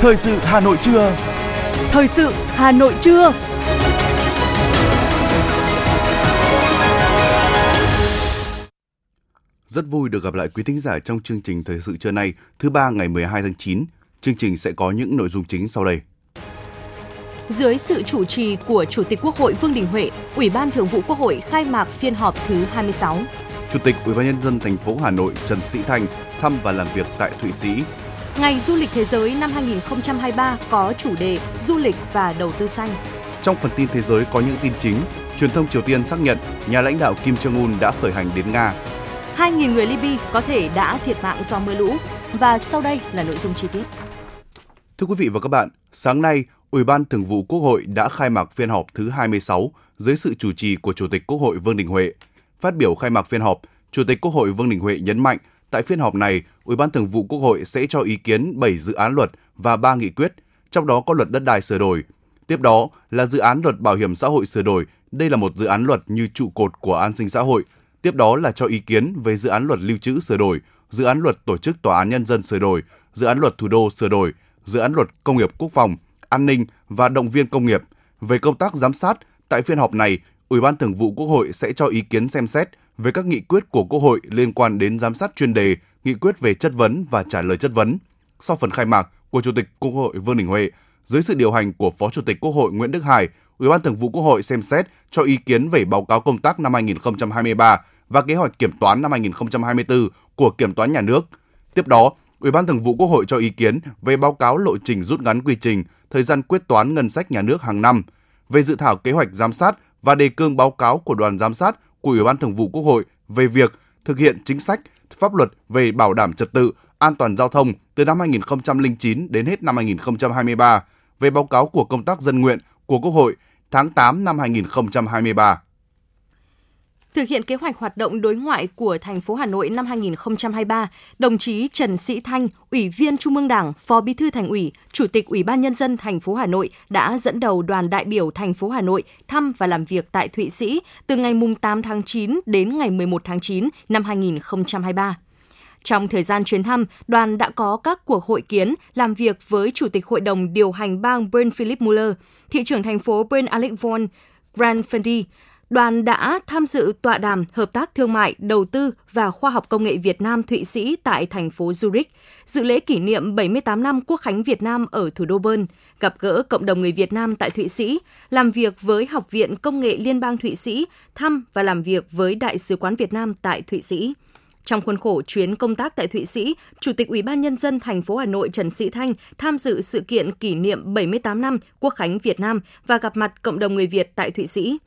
Thời sự Hà Nội trưa. Thời sự Hà Nội trưa. Rất vui được gặp lại quý thính giả trong chương trình Thời sự trưa nay, thứ ba ngày 12 tháng 9. Chương trình sẽ có những nội dung chính sau đây. Dưới sự chủ trì của Chủ tịch Quốc hội Vương Đình Huệ, Ủy ban Thường vụ Quốc hội khai mạc phiên họp thứ 26. Chủ tịch Ủy ban nhân dân thành phố Hà Nội Trần Sĩ Thanh thăm và làm việc tại Thụy Sĩ. Ngày du lịch thế giới năm 2023 có chủ đề Du lịch và đầu tư xanh. Trong phần tin thế giới có những tin chính, truyền thông Triều Tiên xác nhận nhà lãnh đạo Kim Jong Un đã khởi hành đến Nga. 2.000 người Libya có thể đã thiệt mạng do mưa lũ. Và sau đây là nội dung chi tiết. Thưa quý vị và các bạn, sáng nay, Ủy ban Thường vụ Quốc hội đã khai mạc phiên họp thứ 26 dưới sự chủ trì của Chủ tịch Quốc hội Vương Đình Huệ. Phát biểu khai mạc phiên họp, Chủ tịch Quốc hội Vương Đình Huệ nhấn mạnh, tại phiên họp này, Ủy ban Thường vụ Quốc hội sẽ cho ý kiến 7 dự án luật và 3 nghị quyết, trong đó có luật đất đai sửa đổi. Tiếp đó là dự án luật bảo hiểm xã hội sửa đổi, đây là một dự án luật như trụ cột của an sinh xã hội. Tiếp đó là cho ý kiến về dự án luật lưu trữ sửa đổi, dự án luật tổ chức tòa án nhân dân sửa đổi, dự án luật thủ đô sửa đổi, dự án luật công nghiệp quốc phòng, an ninh và động viên công nghiệp. Về công tác giám sát, tại phiên họp này, Ủy ban Thường vụ Quốc hội sẽ cho ý kiến xem xét về các nghị quyết của Quốc hội liên quan đến giám sát chuyên đề, nghị quyết về chất vấn và trả lời chất vấn. Sau phần khai mạc của Chủ tịch Quốc hội Vương Đình Huệ, dưới sự điều hành của Phó Chủ tịch Quốc hội Nguyễn Đức Hải, Ủy ban Thường vụ Quốc hội xem xét cho ý kiến về báo cáo công tác năm 2023 và kế hoạch kiểm toán năm 2024 của Kiểm toán Nhà nước. Tiếp đó, Ủy ban Thường vụ Quốc hội cho ý kiến về báo cáo lộ trình rút ngắn quy trình, thời gian quyết toán ngân sách nhà nước hàng năm, về dự thảo kế hoạch giám sát và đề cương báo cáo của đoàn giám sát của Ủy ban Thường vụ Quốc hội về việc thực hiện chính sách, pháp luật về bảo đảm trật tự, an toàn giao thông từ năm 2009 đến hết năm 2023, về báo cáo của công tác dân nguyện của Quốc hội tháng 8 năm 2023. Thực hiện kế hoạch hoạt động đối ngoại của thành phố Hà Nội năm 2023, đồng chí Trần Sĩ Thanh, Ủy viên Trung ương Đảng, Phó Bí thư Thành ủy, Chủ tịch Ủy ban nhân dân thành phố Hà Nội đã dẫn đầu đoàn đại biểu thành phố Hà Nội thăm và làm việc tại Thụy Sĩ từ ngày 8 tháng 9 đến ngày 11 tháng 9 năm 2023. Trong thời gian chuyến thăm, đoàn đã có các cuộc hội kiến làm việc với Chủ tịch Hội đồng điều hành bang bern Philip Muller, thị trưởng thành phố bern Alec von Grand Fendi, đoàn đã tham dự tọa đàm hợp tác thương mại, đầu tư và khoa học công nghệ Việt Nam Thụy Sĩ tại thành phố Zurich, dự lễ kỷ niệm 78 năm Quốc khánh Việt Nam ở thủ đô Bern, gặp gỡ cộng đồng người Việt Nam tại Thụy Sĩ, làm việc với Học viện Công nghệ Liên bang Thụy Sĩ, thăm và làm việc với Đại sứ quán Việt Nam tại Thụy Sĩ. Trong khuôn khổ chuyến công tác tại Thụy Sĩ, Chủ tịch Ủy ban nhân dân thành phố Hà Nội Trần Sĩ Thanh tham dự sự kiện kỷ niệm 78 năm Quốc khánh Việt Nam và gặp mặt cộng đồng người Việt tại Thụy Sĩ.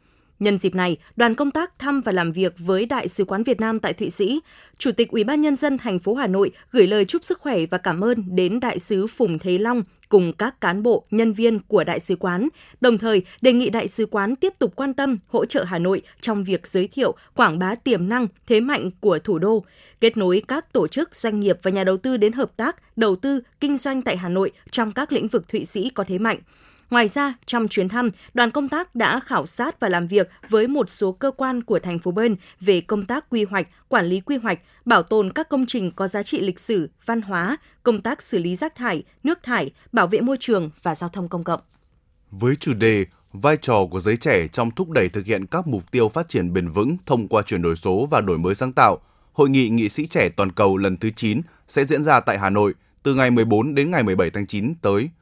Nhân dịp này, đoàn công tác thăm và làm việc với Đại sứ quán Việt Nam tại Thụy Sĩ. Chủ tịch Ủy ban nhân dân thành phố Hà Nội gửi lời chúc sức khỏe và cảm ơn đến đại sứ Phùng Thế Long cùng các cán bộ, nhân viên của đại sứ quán, đồng thời đề nghị đại sứ quán tiếp tục quan tâm, hỗ trợ Hà Nội trong việc giới thiệu, quảng bá tiềm năng, thế mạnh của thủ đô, kết nối các tổ chức, doanh nghiệp và nhà đầu tư đến hợp tác, đầu tư, kinh doanh tại Hà Nội trong các lĩnh vực Thụy Sĩ có thế mạnh Ngoài ra, trong chuyến thăm, đoàn công tác đã khảo sát và làm việc với một số cơ quan của thành phố Bern về công tác quy hoạch, quản lý quy hoạch, bảo tồn các công trình có giá trị lịch sử, văn hóa, công tác xử lý rác thải, nước thải, bảo vệ môi trường và giao thông công cộng. Với chủ đề vai trò của giới trẻ trong thúc đẩy thực hiện các mục tiêu phát triển bền vững thông qua chuyển đổi số và đổi mới sáng tạo, Hội nghị nghị sĩ trẻ toàn cầu lần thứ 9 sẽ diễn ra tại Hà Nội từ ngày 14 đến ngày 17 tháng 9 tới –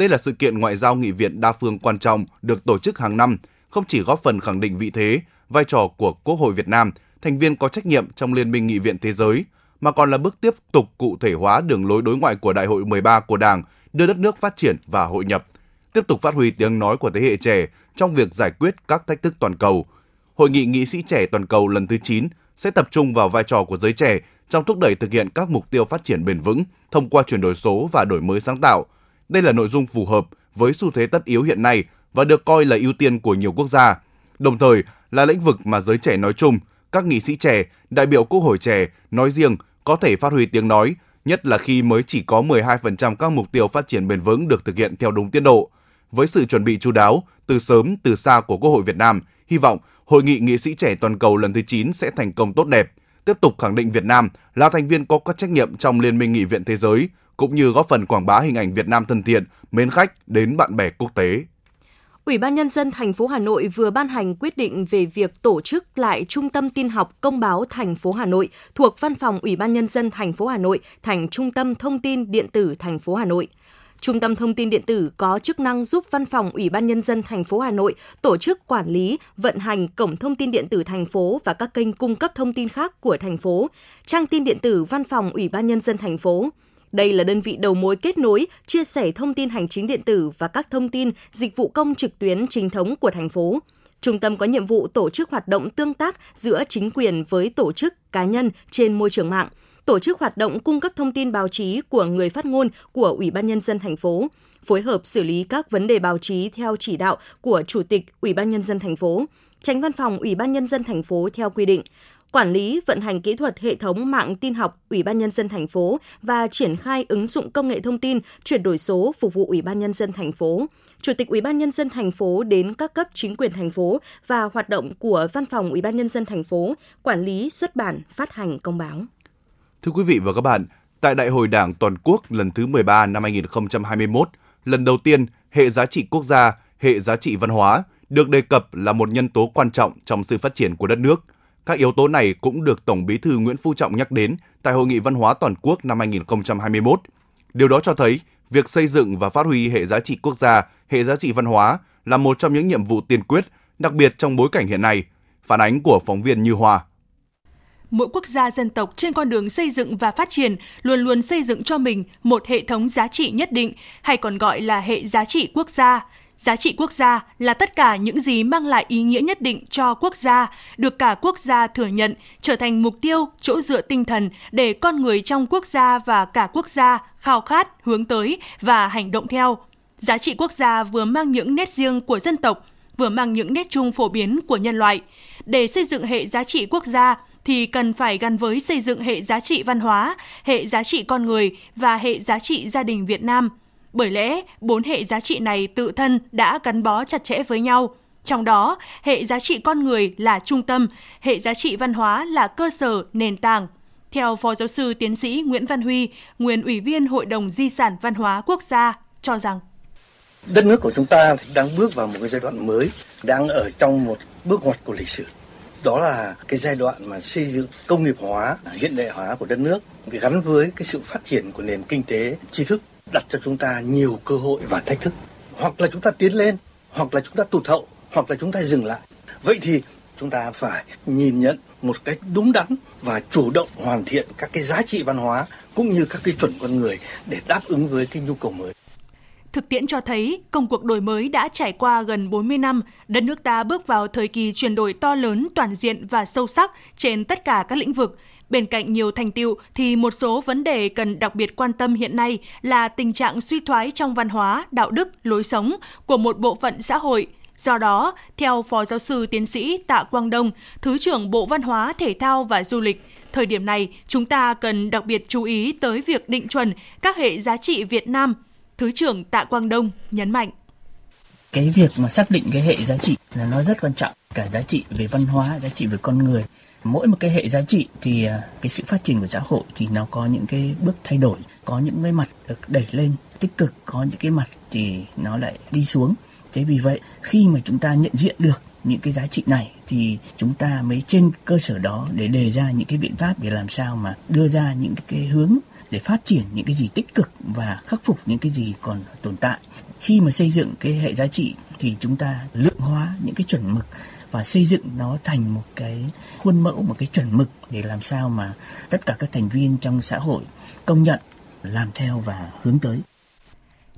đây là sự kiện ngoại giao nghị viện đa phương quan trọng được tổ chức hàng năm, không chỉ góp phần khẳng định vị thế, vai trò của Quốc hội Việt Nam, thành viên có trách nhiệm trong Liên minh Nghị viện Thế giới, mà còn là bước tiếp tục cụ thể hóa đường lối đối ngoại của Đại hội 13 của Đảng, đưa đất nước phát triển và hội nhập, tiếp tục phát huy tiếng nói của thế hệ trẻ trong việc giải quyết các thách thức toàn cầu. Hội nghị nghị sĩ trẻ toàn cầu lần thứ 9 sẽ tập trung vào vai trò của giới trẻ trong thúc đẩy thực hiện các mục tiêu phát triển bền vững thông qua chuyển đổi số và đổi mới sáng tạo – đây là nội dung phù hợp với xu thế tất yếu hiện nay và được coi là ưu tiên của nhiều quốc gia. Đồng thời là lĩnh vực mà giới trẻ nói chung, các nghị sĩ trẻ, đại biểu quốc hội trẻ nói riêng có thể phát huy tiếng nói, nhất là khi mới chỉ có 12% các mục tiêu phát triển bền vững được thực hiện theo đúng tiến độ. Với sự chuẩn bị chú đáo, từ sớm, từ xa của Quốc hội Việt Nam, hy vọng Hội nghị nghị sĩ trẻ toàn cầu lần thứ 9 sẽ thành công tốt đẹp, tiếp tục khẳng định Việt Nam là thành viên có các trách nhiệm trong Liên minh Nghị viện Thế giới, cũng như góp phần quảng bá hình ảnh Việt Nam thân thiện, mến khách đến bạn bè quốc tế. Ủy ban nhân dân thành phố Hà Nội vừa ban hành quyết định về việc tổ chức lại Trung tâm tin học công báo thành phố Hà Nội thuộc Văn phòng Ủy ban nhân dân thành phố Hà Nội thành Trung tâm thông tin điện tử thành phố Hà Nội. Trung tâm thông tin điện tử có chức năng giúp Văn phòng Ủy ban nhân dân thành phố Hà Nội tổ chức quản lý, vận hành cổng thông tin điện tử thành phố và các kênh cung cấp thông tin khác của thành phố, trang tin điện tử Văn phòng Ủy ban nhân dân thành phố. Đây là đơn vị đầu mối kết nối, chia sẻ thông tin hành chính điện tử và các thông tin, dịch vụ công trực tuyến chính thống của thành phố. Trung tâm có nhiệm vụ tổ chức hoạt động tương tác giữa chính quyền với tổ chức, cá nhân trên môi trường mạng, tổ chức hoạt động cung cấp thông tin báo chí của người phát ngôn của Ủy ban nhân dân thành phố, phối hợp xử lý các vấn đề báo chí theo chỉ đạo của Chủ tịch Ủy ban nhân dân thành phố, tránh văn phòng Ủy ban nhân dân thành phố theo quy định, quản lý vận hành kỹ thuật hệ thống mạng tin học Ủy ban nhân dân thành phố và triển khai ứng dụng công nghệ thông tin chuyển đổi số phục vụ Ủy ban nhân dân thành phố. Chủ tịch Ủy ban nhân dân thành phố đến các cấp chính quyền thành phố và hoạt động của Văn phòng Ủy ban nhân dân thành phố, quản lý xuất bản, phát hành công báo. Thưa quý vị và các bạn, tại Đại hội Đảng toàn quốc lần thứ 13 năm 2021, lần đầu tiên hệ giá trị quốc gia, hệ giá trị văn hóa được đề cập là một nhân tố quan trọng trong sự phát triển của đất nước. Các yếu tố này cũng được Tổng Bí thư Nguyễn Phú Trọng nhắc đến tại Hội nghị Văn hóa toàn quốc năm 2021. Điều đó cho thấy việc xây dựng và phát huy hệ giá trị quốc gia, hệ giá trị văn hóa là một trong những nhiệm vụ tiên quyết, đặc biệt trong bối cảnh hiện nay. Phản ánh của phóng viên Như Hoa mỗi quốc gia dân tộc trên con đường xây dựng và phát triển luôn luôn xây dựng cho mình một hệ thống giá trị nhất định hay còn gọi là hệ giá trị quốc gia giá trị quốc gia là tất cả những gì mang lại ý nghĩa nhất định cho quốc gia được cả quốc gia thừa nhận trở thành mục tiêu chỗ dựa tinh thần để con người trong quốc gia và cả quốc gia khao khát hướng tới và hành động theo giá trị quốc gia vừa mang những nét riêng của dân tộc vừa mang những nét chung phổ biến của nhân loại để xây dựng hệ giá trị quốc gia thì cần phải gắn với xây dựng hệ giá trị văn hóa, hệ giá trị con người và hệ giá trị gia đình Việt Nam. Bởi lẽ, bốn hệ giá trị này tự thân đã gắn bó chặt chẽ với nhau. Trong đó, hệ giá trị con người là trung tâm, hệ giá trị văn hóa là cơ sở, nền tảng. Theo Phó Giáo sư Tiến sĩ Nguyễn Văn Huy, nguyên Ủy viên Hội đồng Di sản Văn hóa Quốc gia, cho rằng Đất nước của chúng ta đang bước vào một cái giai đoạn mới, đang ở trong một bước ngoặt của lịch sử đó là cái giai đoạn mà xây dựng công nghiệp hóa hiện đại hóa của đất nước gắn với cái sự phát triển của nền kinh tế tri thức đặt cho chúng ta nhiều cơ hội và thách thức. Hoặc là chúng ta tiến lên hoặc là chúng ta tụt hậu hoặc là chúng ta dừng lại. Vậy thì chúng ta phải nhìn nhận một cách đúng đắn và chủ động hoàn thiện các cái giá trị văn hóa cũng như các cái chuẩn con người để đáp ứng với cái nhu cầu mới. Thực tiễn cho thấy, công cuộc đổi mới đã trải qua gần 40 năm, đất nước ta bước vào thời kỳ chuyển đổi to lớn, toàn diện và sâu sắc trên tất cả các lĩnh vực. Bên cạnh nhiều thành tiệu thì một số vấn đề cần đặc biệt quan tâm hiện nay là tình trạng suy thoái trong văn hóa, đạo đức, lối sống của một bộ phận xã hội. Do đó, theo Phó Giáo sư Tiến sĩ Tạ Quang Đông, Thứ trưởng Bộ Văn hóa, Thể thao và Du lịch, thời điểm này chúng ta cần đặc biệt chú ý tới việc định chuẩn các hệ giá trị Việt Nam – Thứ trưởng Tạ Quang Đông nhấn mạnh. Cái việc mà xác định cái hệ giá trị là nó rất quan trọng, cả giá trị về văn hóa, giá trị về con người. Mỗi một cái hệ giá trị thì à, cái sự phát triển của xã hội thì nó có những cái bước thay đổi, có những cái mặt được đẩy lên tích cực, có những cái mặt thì nó lại đi xuống. Thế vì vậy khi mà chúng ta nhận diện được những cái giá trị này thì chúng ta mới trên cơ sở đó để đề ra những cái biện pháp để làm sao mà đưa ra những cái hướng để phát triển những cái gì tích cực và khắc phục những cái gì còn tồn tại. Khi mà xây dựng cái hệ giá trị thì chúng ta lượng hóa những cái chuẩn mực và xây dựng nó thành một cái khuôn mẫu, một cái chuẩn mực để làm sao mà tất cả các thành viên trong xã hội công nhận, làm theo và hướng tới.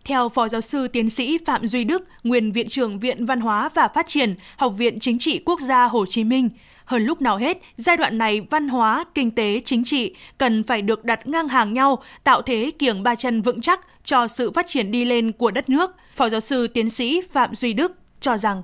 Theo Phó Giáo sư Tiến sĩ Phạm Duy Đức, nguyên Viện trưởng Viện Văn hóa và Phát triển, Học viện Chính trị Quốc gia Hồ Chí Minh, hơn lúc nào hết, giai đoạn này văn hóa, kinh tế, chính trị cần phải được đặt ngang hàng nhau, tạo thế kiềng ba chân vững chắc cho sự phát triển đi lên của đất nước. Phó giáo sư tiến sĩ Phạm Duy Đức cho rằng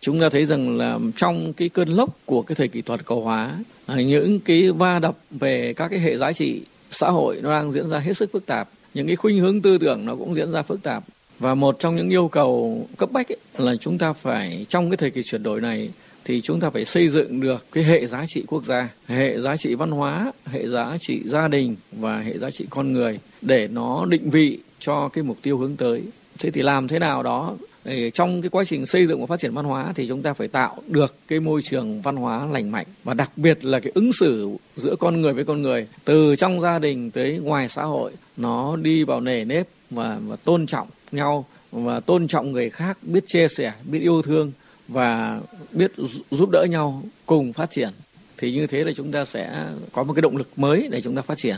chúng ta thấy rằng là trong cái cơn lốc của cái thời kỳ toàn cầu hóa à, những cái va đập về các cái hệ giá trị xã hội nó đang diễn ra hết sức phức tạp những cái khuynh hướng tư tưởng nó cũng diễn ra phức tạp và một trong những yêu cầu cấp bách ấy, là chúng ta phải trong cái thời kỳ chuyển đổi này thì chúng ta phải xây dựng được cái hệ giá trị quốc gia, hệ giá trị văn hóa, hệ giá trị gia đình và hệ giá trị con người để nó định vị cho cái mục tiêu hướng tới. Thế thì làm thế nào đó để trong cái quá trình xây dựng và phát triển văn hóa thì chúng ta phải tạo được cái môi trường văn hóa lành mạnh và đặc biệt là cái ứng xử giữa con người với con người từ trong gia đình tới ngoài xã hội nó đi vào nề nếp và, và tôn trọng nhau và tôn trọng người khác biết chia sẻ biết yêu thương và biết giúp đỡ nhau cùng phát triển. Thì như thế là chúng ta sẽ có một cái động lực mới để chúng ta phát triển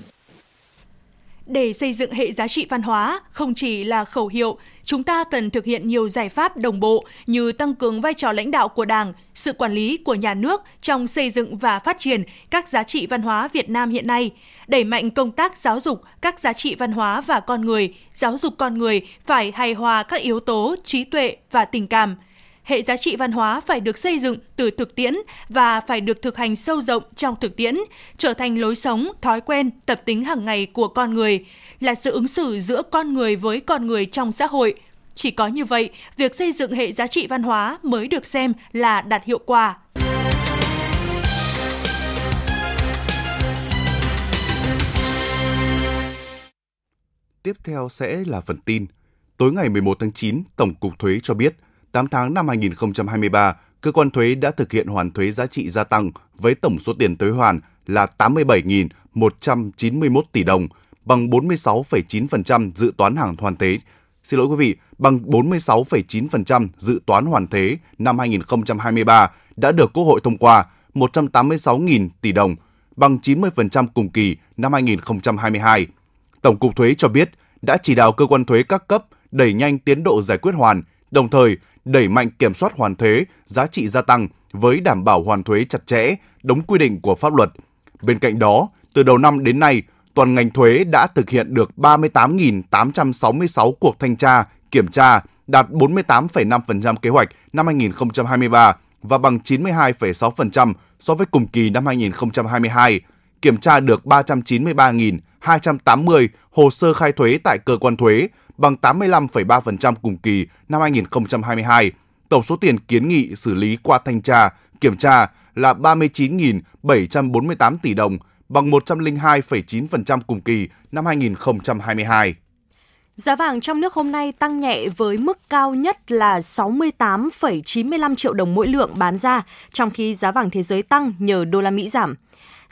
để xây dựng hệ giá trị văn hóa không chỉ là khẩu hiệu, chúng ta cần thực hiện nhiều giải pháp đồng bộ như tăng cường vai trò lãnh đạo của Đảng, sự quản lý của nhà nước trong xây dựng và phát triển các giá trị văn hóa Việt Nam hiện nay, đẩy mạnh công tác giáo dục các giá trị văn hóa và con người, giáo dục con người phải hài hòa các yếu tố trí tuệ và tình cảm – hệ giá trị văn hóa phải được xây dựng từ thực tiễn và phải được thực hành sâu rộng trong thực tiễn, trở thành lối sống, thói quen, tập tính hàng ngày của con người, là sự ứng xử giữa con người với con người trong xã hội. Chỉ có như vậy, việc xây dựng hệ giá trị văn hóa mới được xem là đạt hiệu quả. Tiếp theo sẽ là phần tin. Tối ngày 11 tháng 9, Tổng cục Thuế cho biết – 8 tháng năm 2023, cơ quan thuế đã thực hiện hoàn thuế giá trị gia tăng với tổng số tiền thuế hoàn là 87.191 tỷ đồng, bằng 46,9% dự toán hàng hoàn thuế. Xin lỗi quý vị, bằng 46,9% dự toán hoàn thuế năm 2023 đã được Quốc hội thông qua 186.000 tỷ đồng, bằng 90% cùng kỳ năm 2022. Tổng cục thuế cho biết đã chỉ đạo cơ quan thuế các cấp đẩy nhanh tiến độ giải quyết hoàn, đồng thời đẩy mạnh kiểm soát hoàn thuế, giá trị gia tăng với đảm bảo hoàn thuế chặt chẽ, đúng quy định của pháp luật. Bên cạnh đó, từ đầu năm đến nay, toàn ngành thuế đã thực hiện được 38.866 cuộc thanh tra, kiểm tra, đạt 48,5% kế hoạch năm 2023 và bằng 92,6% so với cùng kỳ năm 2022. Kiểm tra được 393.280 hồ sơ khai thuế tại cơ quan thuế, bằng 85,3% cùng kỳ năm 2022. Tổng số tiền kiến nghị xử lý qua thanh tra, kiểm tra là 39.748 tỷ đồng, bằng 102,9% cùng kỳ năm 2022. Giá vàng trong nước hôm nay tăng nhẹ với mức cao nhất là 68,95 triệu đồng mỗi lượng bán ra, trong khi giá vàng thế giới tăng nhờ đô la Mỹ giảm.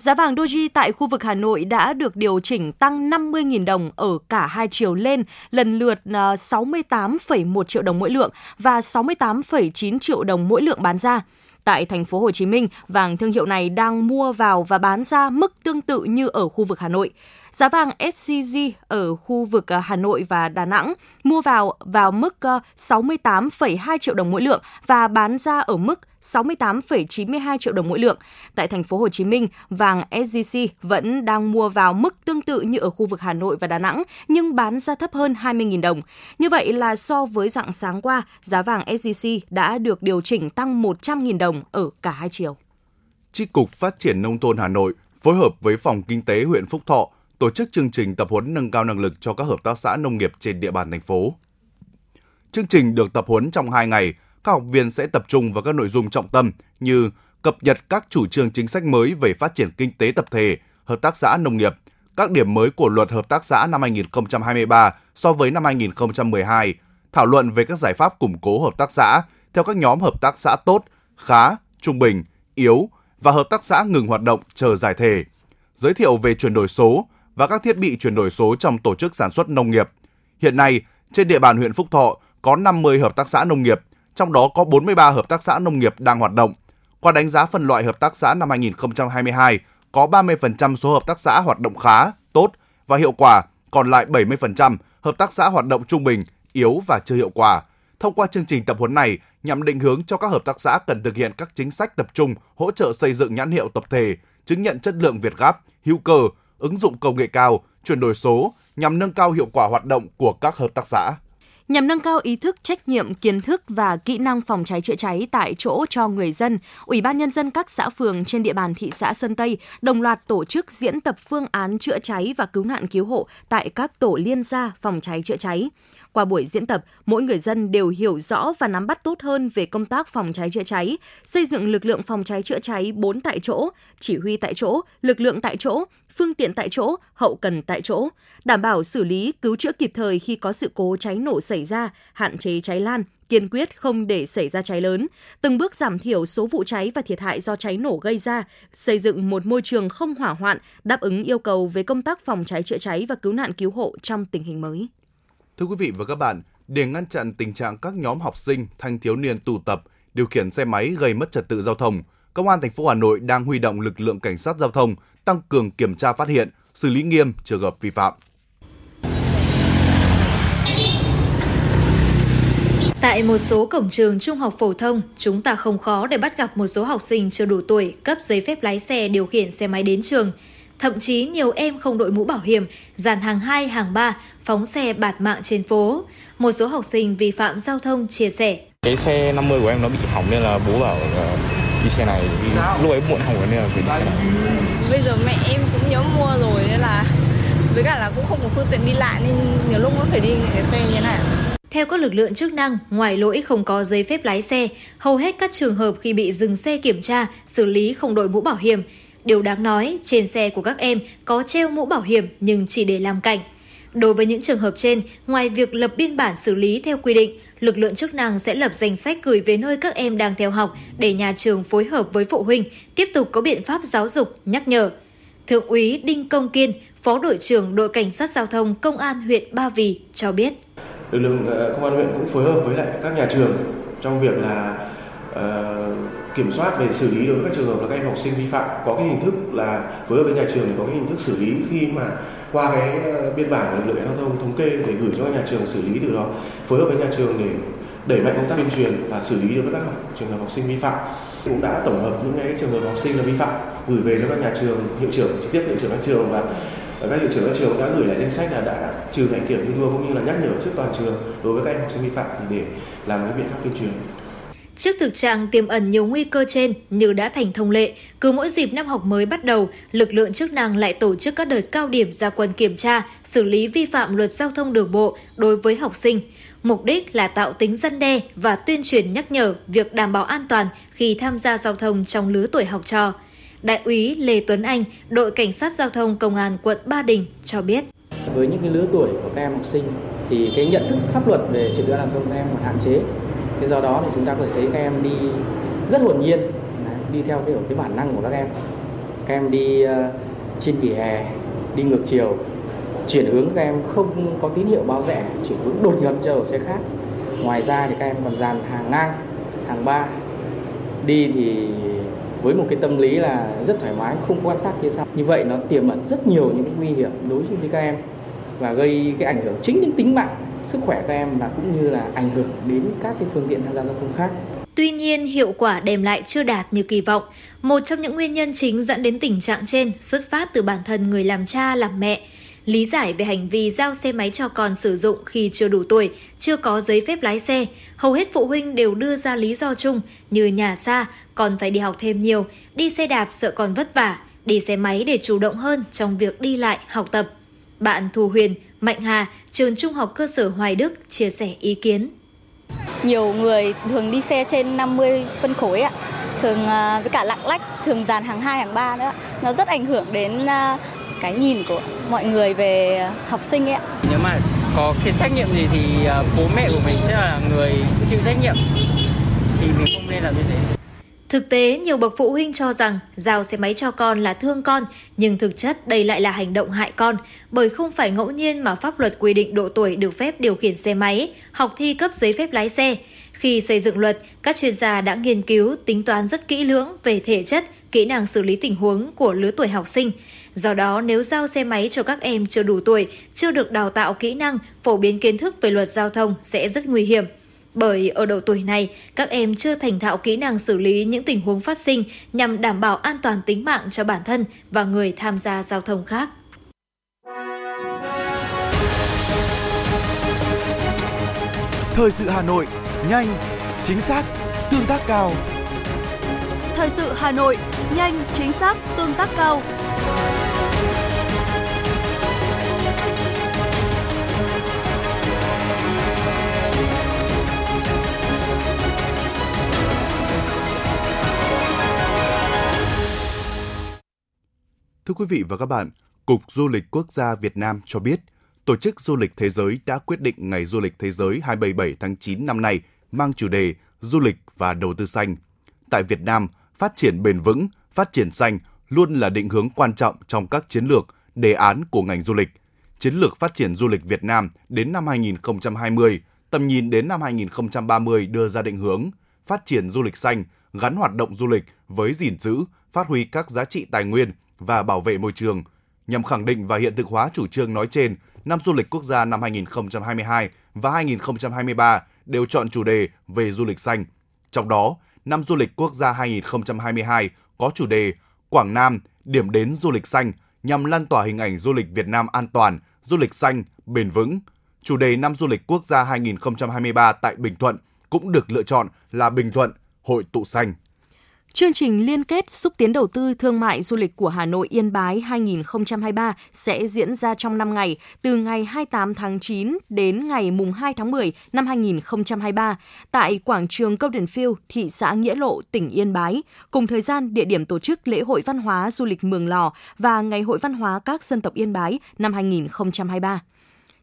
Giá vàng Doji tại khu vực Hà Nội đã được điều chỉnh tăng 50.000 đồng ở cả hai chiều lên, lần lượt à, 68,1 triệu đồng mỗi lượng và 68,9 triệu đồng mỗi lượng bán ra. Tại thành phố Hồ Chí Minh, vàng thương hiệu này đang mua vào và bán ra mức tương tự như ở khu vực Hà Nội. Giá vàng SCG ở khu vực à, Hà Nội và Đà Nẵng mua vào vào mức à, 68,2 triệu đồng mỗi lượng và bán ra ở mức 68,92 triệu đồng mỗi lượng. Tại thành phố Hồ Chí Minh, vàng SJC vẫn đang mua vào mức tương tự như ở khu vực Hà Nội và Đà Nẵng nhưng bán ra thấp hơn 20.000 đồng. Như vậy là so với dạng sáng qua, giá vàng SJC đã được điều chỉnh tăng 100.000 đồng ở cả hai chiều. Chi cục Phát triển nông thôn Hà Nội phối hợp với Phòng Kinh tế huyện Phúc Thọ tổ chức chương trình tập huấn nâng cao năng lực cho các hợp tác xã nông nghiệp trên địa bàn thành phố. Chương trình được tập huấn trong 2 ngày, các học viên sẽ tập trung vào các nội dung trọng tâm như cập nhật các chủ trương chính sách mới về phát triển kinh tế tập thể, hợp tác xã nông nghiệp, các điểm mới của luật hợp tác xã năm 2023 so với năm 2012, thảo luận về các giải pháp củng cố hợp tác xã theo các nhóm hợp tác xã tốt, khá, trung bình, yếu và hợp tác xã ngừng hoạt động chờ giải thể, giới thiệu về chuyển đổi số, và các thiết bị chuyển đổi số trong tổ chức sản xuất nông nghiệp. Hiện nay, trên địa bàn huyện Phúc Thọ có 50 hợp tác xã nông nghiệp, trong đó có 43 hợp tác xã nông nghiệp đang hoạt động. Qua đánh giá phân loại hợp tác xã năm 2022, có 30% số hợp tác xã hoạt động khá, tốt và hiệu quả, còn lại 70% hợp tác xã hoạt động trung bình, yếu và chưa hiệu quả. Thông qua chương trình tập huấn này nhằm định hướng cho các hợp tác xã cần thực hiện các chính sách tập trung hỗ trợ xây dựng nhãn hiệu tập thể, chứng nhận chất lượng Việt Gáp, hữu cơ, ứng dụng công nghệ cao, chuyển đổi số nhằm nâng cao hiệu quả hoạt động của các hợp tác xã. Nhằm nâng cao ý thức, trách nhiệm, kiến thức và kỹ năng phòng cháy chữa cháy tại chỗ cho người dân, Ủy ban Nhân dân các xã phường trên địa bàn thị xã Sơn Tây đồng loạt tổ chức diễn tập phương án chữa cháy và cứu nạn cứu hộ tại các tổ liên gia phòng cháy chữa cháy. Qua buổi diễn tập, mỗi người dân đều hiểu rõ và nắm bắt tốt hơn về công tác phòng cháy chữa cháy, xây dựng lực lượng phòng cháy chữa cháy 4 tại chỗ, chỉ huy tại chỗ, lực lượng tại chỗ, phương tiện tại chỗ, hậu cần tại chỗ, đảm bảo xử lý, cứu chữa kịp thời khi có sự cố cháy nổ xảy ra, hạn chế cháy lan, kiên quyết không để xảy ra cháy lớn, từng bước giảm thiểu số vụ cháy và thiệt hại do cháy nổ gây ra, xây dựng một môi trường không hỏa hoạn, đáp ứng yêu cầu về công tác phòng cháy chữa cháy và cứu nạn cứu hộ trong tình hình mới. Thưa quý vị và các bạn, để ngăn chặn tình trạng các nhóm học sinh, thanh thiếu niên tụ tập, điều khiển xe máy gây mất trật tự giao thông, Công an thành phố Hà Nội đang huy động lực lượng cảnh sát giao thông tăng cường kiểm tra phát hiện, xử lý nghiêm trường hợp vi phạm. Tại một số cổng trường trung học phổ thông, chúng ta không khó để bắt gặp một số học sinh chưa đủ tuổi cấp giấy phép lái xe điều khiển xe máy đến trường. Thậm chí nhiều em không đội mũ bảo hiểm, dàn hàng 2, hàng 3, phóng xe bạt mạng trên phố. Một số học sinh vi phạm giao thông chia sẻ. Cái xe 50 của em nó bị hỏng nên là bố bảo ờ, đi xe này. Lúc ấy muộn hỏng nên là phải đi xe này. Bây giờ mẹ em cũng nhớ mua rồi nên là với cả là cũng không có phương tiện đi lại nên nhiều lúc vẫn phải đi cái xe như thế này. Theo các lực lượng chức năng, ngoài lỗi không có giấy phép lái xe, hầu hết các trường hợp khi bị dừng xe kiểm tra, xử lý không đội mũ bảo hiểm. Điều đáng nói, trên xe của các em có treo mũ bảo hiểm nhưng chỉ để làm cảnh. Đối với những trường hợp trên, ngoài việc lập biên bản xử lý theo quy định, lực lượng chức năng sẽ lập danh sách gửi về nơi các em đang theo học để nhà trường phối hợp với phụ huynh tiếp tục có biện pháp giáo dục, nhắc nhở. Thượng úy Đinh Công Kiên, Phó đội trưởng đội cảnh sát giao thông Công an huyện Ba Vì cho biết lực lượng ờ, công an huyện cũng phối hợp với lại các nhà trường trong việc là uh, kiểm soát về xử lý đối với các trường hợp là các em học sinh vi phạm. Có cái hình thức là phối hợp với nhà trường để có cái hình thức xử lý khi mà qua cái ờ, biên bản của lực lượng giao thông thống kê để gửi cho các nhà trường xử lý từ đó. Phối hợp với nhà trường để đẩy mạnh công tác tuyên truyền và xử lý đối với các học, trường hợp học sinh vi phạm. Cũng đã tổng hợp những cái trường hợp học sinh là vi phạm gửi về cho các nhà trường hiệu trưởng trực tiếp hiệu trưởng các trường. Và các hiệu trưởng các trường đã gửi lại danh sách là đã trừ hành kiểm thi đua cũng như là nhắc nhở trước toàn trường đối với các em học sinh vi phạm thì để làm cái biện pháp tuyên truyền. Trước thực trạng tiềm ẩn nhiều nguy cơ trên như đã thành thông lệ, cứ mỗi dịp năm học mới bắt đầu, lực lượng chức năng lại tổ chức các đợt cao điểm ra quân kiểm tra, xử lý vi phạm luật giao thông đường bộ đối với học sinh. Mục đích là tạo tính dân đe và tuyên truyền nhắc nhở việc đảm bảo an toàn khi tham gia giao thông trong lứa tuổi học trò. Đại úy Lê Tuấn Anh, đội cảnh sát giao thông công an quận Ba Đình cho biết. Với những cái lứa tuổi của các em học sinh thì cái nhận thức pháp luật về trật tự an toàn giao thông các em còn hạn chế. Thế do đó thì chúng ta có thể thấy các em đi rất hồn nhiên, đi theo cái cái bản năng của các em. Các em đi uh, trên vỉa hè, đi ngược chiều, chuyển hướng các em không có tín hiệu báo rẽ, chuyển hướng đột ngột cho xe khác. Ngoài ra thì các em còn dàn hàng ngang, hàng ba. Đi thì với một cái tâm lý là rất thoải mái không quan sát phía sau như vậy nó tiềm ẩn rất nhiều những cái nguy hiểm đối với các em và gây cái ảnh hưởng chính đến tính mạng sức khỏe các em và cũng như là ảnh hưởng đến các cái phương tiện tham gia giao thông khác. Tuy nhiên, hiệu quả đem lại chưa đạt như kỳ vọng. Một trong những nguyên nhân chính dẫn đến tình trạng trên xuất phát từ bản thân người làm cha, làm mẹ. Lý giải về hành vi giao xe máy cho con sử dụng khi chưa đủ tuổi, chưa có giấy phép lái xe, hầu hết phụ huynh đều đưa ra lý do chung như nhà xa, còn phải đi học thêm nhiều, đi xe đạp sợ còn vất vả, đi xe máy để chủ động hơn trong việc đi lại, học tập. Bạn Thu Huyền, Mạnh Hà, trường Trung học cơ sở Hoài Đức chia sẻ ý kiến. Nhiều người thường đi xe trên 50 phân khối ạ, thường à, với cả lạng lách, thường dàn hàng 2, hàng 3 nữa. Nó rất ảnh hưởng đến à, cái nhìn của mọi người về học sinh ấy ạ. Nếu mà có cái trách nhiệm gì thì à, bố mẹ của mình sẽ là người chịu trách nhiệm thì mình không nên làm như thế. Thực tế, nhiều bậc phụ huynh cho rằng giao xe máy cho con là thương con, nhưng thực chất đây lại là hành động hại con, bởi không phải ngẫu nhiên mà pháp luật quy định độ tuổi được phép điều khiển xe máy, học thi cấp giấy phép lái xe. Khi xây dựng luật, các chuyên gia đã nghiên cứu, tính toán rất kỹ lưỡng về thể chất, kỹ năng xử lý tình huống của lứa tuổi học sinh. Do đó, nếu giao xe máy cho các em chưa đủ tuổi, chưa được đào tạo kỹ năng, phổ biến kiến thức về luật giao thông sẽ rất nguy hiểm. Bởi ở độ tuổi này, các em chưa thành thạo kỹ năng xử lý những tình huống phát sinh nhằm đảm bảo an toàn tính mạng cho bản thân và người tham gia giao thông khác. Thời sự Hà Nội, nhanh, chính xác, tương tác cao. Thời sự Hà Nội, nhanh, chính xác, tương tác cao. Thưa quý vị và các bạn, Cục Du lịch Quốc gia Việt Nam cho biết, Tổ chức Du lịch Thế giới đã quyết định Ngày Du lịch Thế giới 27 tháng 9 năm nay mang chủ đề Du lịch và đầu tư xanh. Tại Việt Nam, phát triển bền vững, phát triển xanh luôn là định hướng quan trọng trong các chiến lược, đề án của ngành du lịch. Chiến lược phát triển du lịch Việt Nam đến năm 2020, tầm nhìn đến năm 2030 đưa ra định hướng phát triển du lịch xanh, gắn hoạt động du lịch với gìn giữ, phát huy các giá trị tài nguyên và bảo vệ môi trường. Nhằm khẳng định và hiện thực hóa chủ trương nói trên, năm du lịch quốc gia năm 2022 và 2023 đều chọn chủ đề về du lịch xanh. Trong đó, năm du lịch quốc gia 2022 có chủ đề Quảng Nam, điểm đến du lịch xanh nhằm lan tỏa hình ảnh du lịch Việt Nam an toàn, du lịch xanh, bền vững. Chủ đề năm du lịch quốc gia 2023 tại Bình Thuận cũng được lựa chọn là Bình Thuận, hội tụ xanh. Chương trình liên kết xúc tiến đầu tư thương mại du lịch của Hà Nội Yên Bái 2023 sẽ diễn ra trong 5 ngày, từ ngày 28 tháng 9 đến ngày mùng 2 tháng 10 năm 2023 tại quảng trường Golden Field, thị xã Nghĩa Lộ, tỉnh Yên Bái, cùng thời gian địa điểm tổ chức lễ hội văn hóa du lịch Mường Lò và Ngày hội văn hóa các dân tộc Yên Bái năm 2023.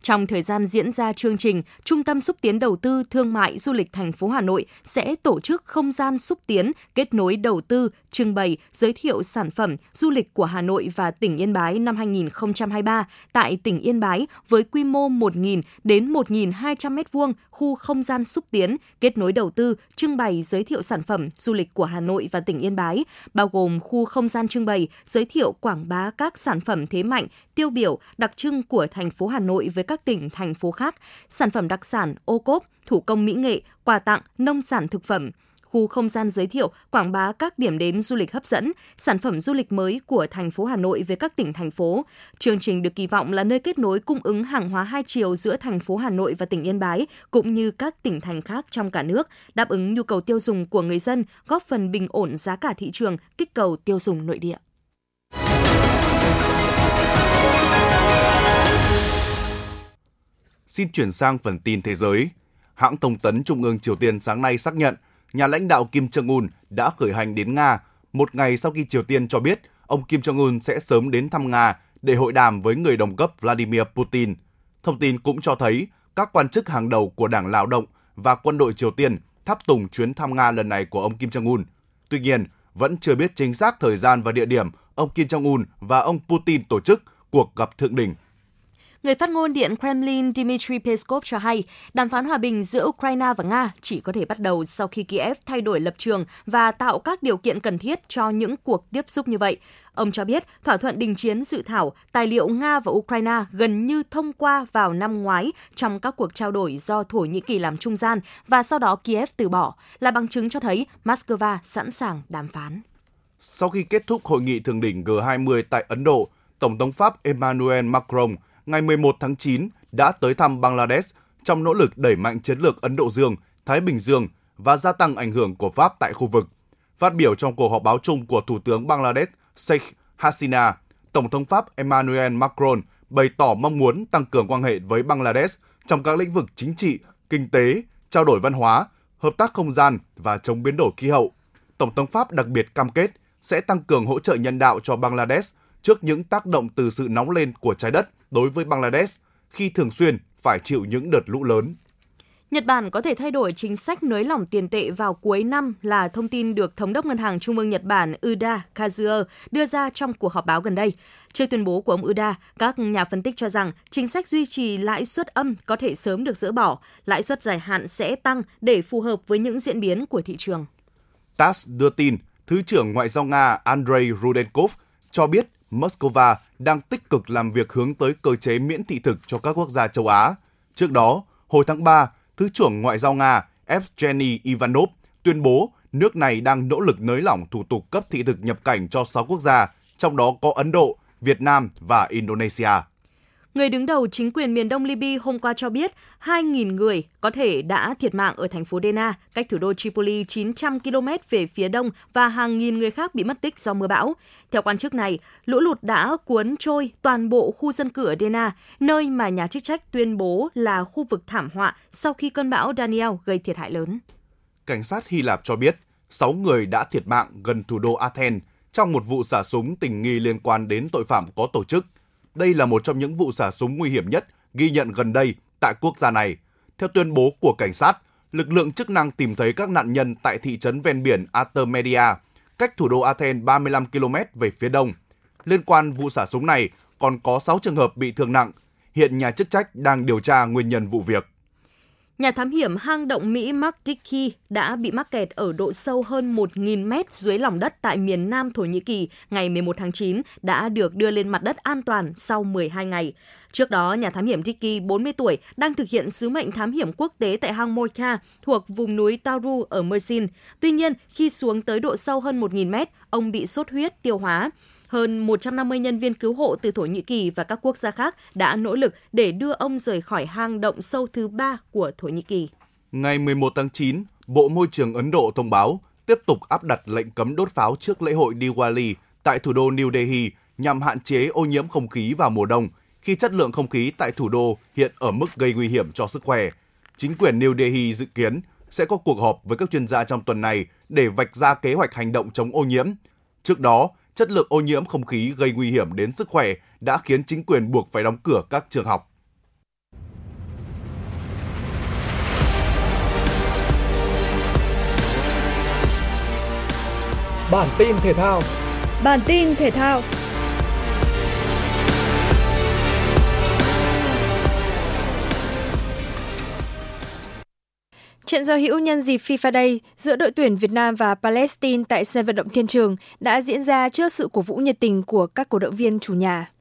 Trong thời gian diễn ra chương trình, Trung tâm xúc tiến đầu tư thương mại du lịch thành phố Hà Nội sẽ tổ chức không gian xúc tiến kết nối đầu tư, trưng bày, giới thiệu sản phẩm du lịch của Hà Nội và tỉnh Yên Bái năm 2023 tại tỉnh Yên Bái với quy mô 1.000 đến 1.200 m2 khu không gian xúc tiến kết nối đầu tư, trưng bày, giới thiệu sản phẩm du lịch của Hà Nội và tỉnh Yên Bái, bao gồm khu không gian trưng bày, giới thiệu quảng bá các sản phẩm thế mạnh, tiêu biểu, đặc trưng của thành phố Hà Nội với các tỉnh, thành phố khác, sản phẩm đặc sản, ô cốp, thủ công mỹ nghệ, quà tặng, nông sản thực phẩm, khu không gian giới thiệu, quảng bá các điểm đến du lịch hấp dẫn, sản phẩm du lịch mới của thành phố Hà Nội với các tỉnh thành phố. Chương trình được kỳ vọng là nơi kết nối cung ứng hàng hóa hai chiều giữa thành phố Hà Nội và tỉnh Yên Bái cũng như các tỉnh thành khác trong cả nước, đáp ứng nhu cầu tiêu dùng của người dân, góp phần bình ổn giá cả thị trường, kích cầu tiêu dùng nội địa. Xin chuyển sang phần tin thế giới. Hãng thông tấn Trung ương Triều Tiên sáng nay xác nhận nhà lãnh đạo Kim Jong-un đã khởi hành đến Nga một ngày sau khi Triều Tiên cho biết ông Kim Jong-un sẽ sớm đến thăm Nga để hội đàm với người đồng cấp Vladimir Putin. Thông tin cũng cho thấy các quan chức hàng đầu của Đảng Lao động và quân đội Triều Tiên tháp tùng chuyến thăm Nga lần này của ông Kim Jong-un. Tuy nhiên, vẫn chưa biết chính xác thời gian và địa điểm ông Kim Jong-un và ông Putin tổ chức cuộc gặp thượng đỉnh Người phát ngôn Điện Kremlin Dmitry Peskov cho hay, đàm phán hòa bình giữa Ukraine và Nga chỉ có thể bắt đầu sau khi Kiev thay đổi lập trường và tạo các điều kiện cần thiết cho những cuộc tiếp xúc như vậy. Ông cho biết thỏa thuận đình chiến dự thảo tài liệu Nga và Ukraine gần như thông qua vào năm ngoái trong các cuộc trao đổi do Thổ Nhĩ Kỳ làm trung gian và sau đó Kiev từ bỏ, là bằng chứng cho thấy Moscow sẵn sàng đàm phán. Sau khi kết thúc hội nghị thượng đỉnh G20 tại Ấn Độ, Tổng thống Pháp Emmanuel Macron ngày 11 tháng 9 đã tới thăm Bangladesh trong nỗ lực đẩy mạnh chiến lược Ấn Độ Dương, Thái Bình Dương và gia tăng ảnh hưởng của Pháp tại khu vực. Phát biểu trong cuộc họp báo chung của Thủ tướng Bangladesh Sheikh Hasina, Tổng thống Pháp Emmanuel Macron bày tỏ mong muốn tăng cường quan hệ với Bangladesh trong các lĩnh vực chính trị, kinh tế, trao đổi văn hóa, hợp tác không gian và chống biến đổi khí hậu. Tổng thống Pháp đặc biệt cam kết sẽ tăng cường hỗ trợ nhân đạo cho Bangladesh trước những tác động từ sự nóng lên của trái đất đối với Bangladesh khi thường xuyên phải chịu những đợt lũ lớn. Nhật Bản có thể thay đổi chính sách nới lỏng tiền tệ vào cuối năm là thông tin được Thống đốc Ngân hàng Trung ương Nhật Bản Uda Kazuo đưa ra trong cuộc họp báo gần đây. Trước tuyên bố của ông Uda, các nhà phân tích cho rằng chính sách duy trì lãi suất âm có thể sớm được dỡ bỏ, lãi suất dài hạn sẽ tăng để phù hợp với những diễn biến của thị trường. TASS đưa tin, Thứ trưởng Ngoại giao Nga Andrei Rudenkov cho biết Moscow đang tích cực làm việc hướng tới cơ chế miễn thị thực cho các quốc gia châu Á. Trước đó, hồi tháng 3, Thứ trưởng Ngoại giao Nga Evgeny Ivanov tuyên bố nước này đang nỗ lực nới lỏng thủ tục cấp thị thực nhập cảnh cho 6 quốc gia, trong đó có Ấn Độ, Việt Nam và Indonesia. Người đứng đầu chính quyền miền đông Libya hôm qua cho biết 2.000 người có thể đã thiệt mạng ở thành phố Dena, cách thủ đô Tripoli 900 km về phía đông và hàng nghìn người khác bị mất tích do mưa bão. Theo quan chức này, lũ lụt đã cuốn trôi toàn bộ khu dân cư ở Dena, nơi mà nhà chức trách tuyên bố là khu vực thảm họa sau khi cơn bão Daniel gây thiệt hại lớn. Cảnh sát Hy Lạp cho biết 6 người đã thiệt mạng gần thủ đô Athens trong một vụ xả súng tình nghi liên quan đến tội phạm có tổ chức. Đây là một trong những vụ xả súng nguy hiểm nhất ghi nhận gần đây tại quốc gia này. Theo tuyên bố của cảnh sát, lực lượng chức năng tìm thấy các nạn nhân tại thị trấn ven biển Artemisia, cách thủ đô Athens 35 km về phía đông. Liên quan vụ xả súng này, còn có 6 trường hợp bị thương nặng. Hiện nhà chức trách đang điều tra nguyên nhân vụ việc. Nhà thám hiểm hang động Mỹ Mark Dickey đã bị mắc kẹt ở độ sâu hơn 1.000 mét dưới lòng đất tại miền Nam Thổ Nhĩ Kỳ ngày 11 tháng 9 đã được đưa lên mặt đất an toàn sau 12 ngày. Trước đó, nhà thám hiểm Dickey, 40 tuổi, đang thực hiện sứ mệnh thám hiểm quốc tế tại hang Moika thuộc vùng núi Tauru ở Mersin. Tuy nhiên, khi xuống tới độ sâu hơn 1.000 mét, ông bị sốt huyết tiêu hóa. Hơn 150 nhân viên cứu hộ từ Thổ Nhĩ Kỳ và các quốc gia khác đã nỗ lực để đưa ông rời khỏi hang động sâu thứ ba của Thổ Nhĩ Kỳ. Ngày 11 tháng 9, Bộ Môi trường Ấn Độ thông báo tiếp tục áp đặt lệnh cấm đốt pháo trước lễ hội Diwali tại thủ đô New Delhi nhằm hạn chế ô nhiễm không khí vào mùa đông khi chất lượng không khí tại thủ đô hiện ở mức gây nguy hiểm cho sức khỏe. Chính quyền New Delhi dự kiến sẽ có cuộc họp với các chuyên gia trong tuần này để vạch ra kế hoạch hành động chống ô nhiễm. Trước đó, chất lượng ô nhiễm không khí gây nguy hiểm đến sức khỏe đã khiến chính quyền buộc phải đóng cửa các trường học. Bản tin thể thao Bản tin thể thao Trận giao hữu nhân dịp FIFA Day giữa đội tuyển Việt Nam và Palestine tại sân vận động Thiên Trường đã diễn ra trước sự cổ vũ nhiệt tình của các cổ động viên chủ nhà.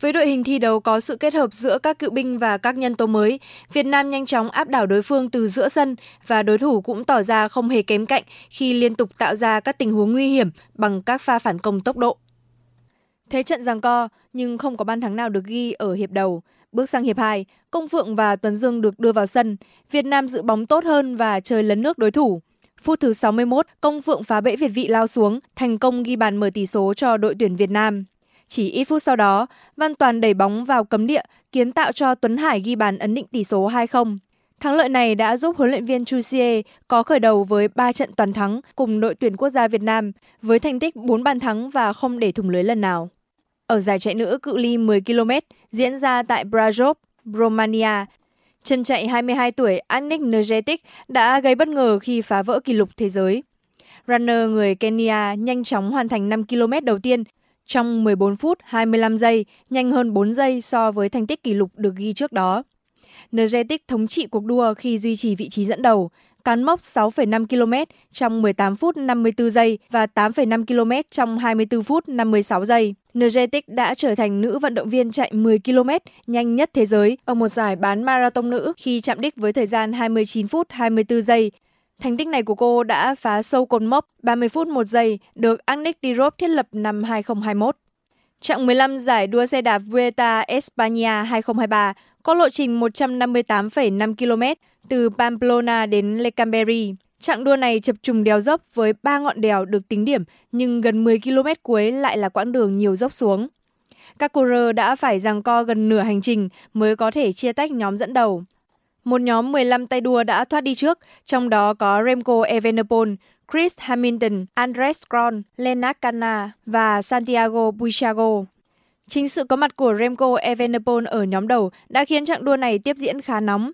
Với đội hình thi đấu có sự kết hợp giữa các cựu binh và các nhân tố mới, Việt Nam nhanh chóng áp đảo đối phương từ giữa sân và đối thủ cũng tỏ ra không hề kém cạnh khi liên tục tạo ra các tình huống nguy hiểm bằng các pha phản công tốc độ. Thế trận giằng co nhưng không có bàn thắng nào được ghi ở hiệp đầu. Bước sang hiệp 2, Công Phượng và Tuấn Dương được đưa vào sân. Việt Nam giữ bóng tốt hơn và chơi lấn nước đối thủ. Phút thứ 61, Công Phượng phá bẫy Việt vị lao xuống, thành công ghi bàn mở tỷ số cho đội tuyển Việt Nam. Chỉ ít phút sau đó, Văn Toàn đẩy bóng vào cấm địa, kiến tạo cho Tuấn Hải ghi bàn ấn định tỷ số 2-0. Thắng lợi này đã giúp huấn luyện viên Chusie có khởi đầu với 3 trận toàn thắng cùng đội tuyển quốc gia Việt Nam với thành tích 4 bàn thắng và không để thủng lưới lần nào. Ở giải chạy nữ cự ly 10 km diễn ra tại Brajov, Romania, chân chạy 22 tuổi Annick Nergetic đã gây bất ngờ khi phá vỡ kỷ lục thế giới. Runner người Kenya nhanh chóng hoàn thành 5 km đầu tiên trong 14 phút 25 giây, nhanh hơn 4 giây so với thành tích kỷ lục được ghi trước đó. Nergetic thống trị cuộc đua khi duy trì vị trí dẫn đầu, cán mốc 6,5 km trong 18 phút 54 giây và 8,5 km trong 24 phút 56 giây. Nergetic đã trở thành nữ vận động viên chạy 10 km nhanh nhất thế giới ở một giải bán marathon nữ khi chạm đích với thời gian 29 phút 24 giây. Thành tích này của cô đã phá sâu cột mốc 30 phút 1 giây được Agnes Tirop thiết lập năm 2021. Trạng 15 giải đua xe đạp Vuelta España 2023 có lộ trình 158,5 km từ Pamplona đến Lecamberri. Chặng đua này chập trùng đèo dốc với 3 ngọn đèo được tính điểm, nhưng gần 10 km cuối lại là quãng đường nhiều dốc xuống. Các cô rơ đã phải giằng co gần nửa hành trình mới có thể chia tách nhóm dẫn đầu. Một nhóm 15 tay đua đã thoát đi trước, trong đó có Remco Evenepoel, Chris Hamilton, Andres Kron, Lennart Kanna và Santiago Buitrago. Chính sự có mặt của Remco Evenepoel ở nhóm đầu đã khiến chặng đua này tiếp diễn khá nóng.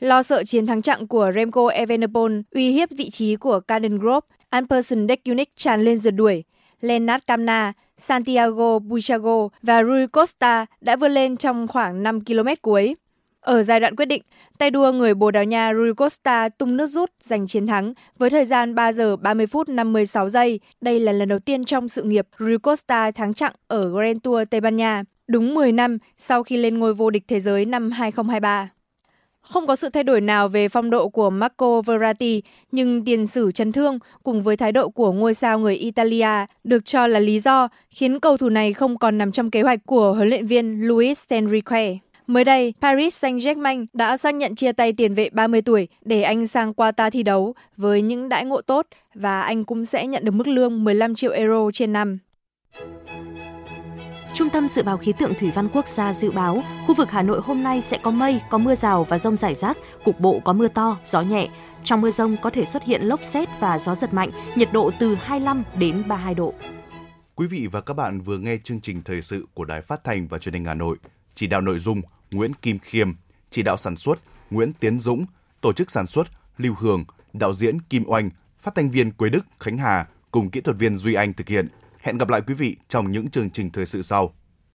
Lo sợ chiến thắng chặng của Remco Evenepoel uy hiếp vị trí của Caden Grove, Anderson Dekunic tràn lên rượt đuổi. Lennart Kamna, Santiago Buitrago và Rui Costa đã vươn lên trong khoảng 5 km cuối. Ở giai đoạn quyết định, tay đua người Bồ Đào Nha Rui Costa tung nước rút giành chiến thắng với thời gian 3 giờ 30 phút 56 giây. Đây là lần đầu tiên trong sự nghiệp Rui Costa thắng chặng ở Grand Tour Tây Ban Nha, đúng 10 năm sau khi lên ngôi vô địch thế giới năm 2023. Không có sự thay đổi nào về phong độ của Marco Verratti, nhưng tiền sử chấn thương cùng với thái độ của ngôi sao người Italia được cho là lý do khiến cầu thủ này không còn nằm trong kế hoạch của huấn luyện viên Luis Enrique. Mới đây, Paris Saint-Germain đã xác nhận chia tay tiền vệ 30 tuổi để anh sang Qatar thi đấu với những đãi ngộ tốt và anh cũng sẽ nhận được mức lương 15 triệu euro trên năm. Trung tâm Dự báo Khí tượng Thủy văn Quốc gia dự báo, khu vực Hà Nội hôm nay sẽ có mây, có mưa rào và rông rải rác, cục bộ có mưa to, gió nhẹ. Trong mưa rông có thể xuất hiện lốc xét và gió giật mạnh, nhiệt độ từ 25 đến 32 độ. Quý vị và các bạn vừa nghe chương trình thời sự của Đài Phát thanh và Truyền hình Hà Nội. Chỉ đạo nội dung Nguyễn Kim Khiêm, chỉ đạo sản xuất Nguyễn Tiến Dũng, tổ chức sản xuất Lưu Hường, đạo diễn Kim Oanh, phát thanh viên Quế Đức, Khánh Hà cùng kỹ thuật viên Duy Anh thực hiện. Hẹn gặp lại quý vị trong những chương trình thời sự sau.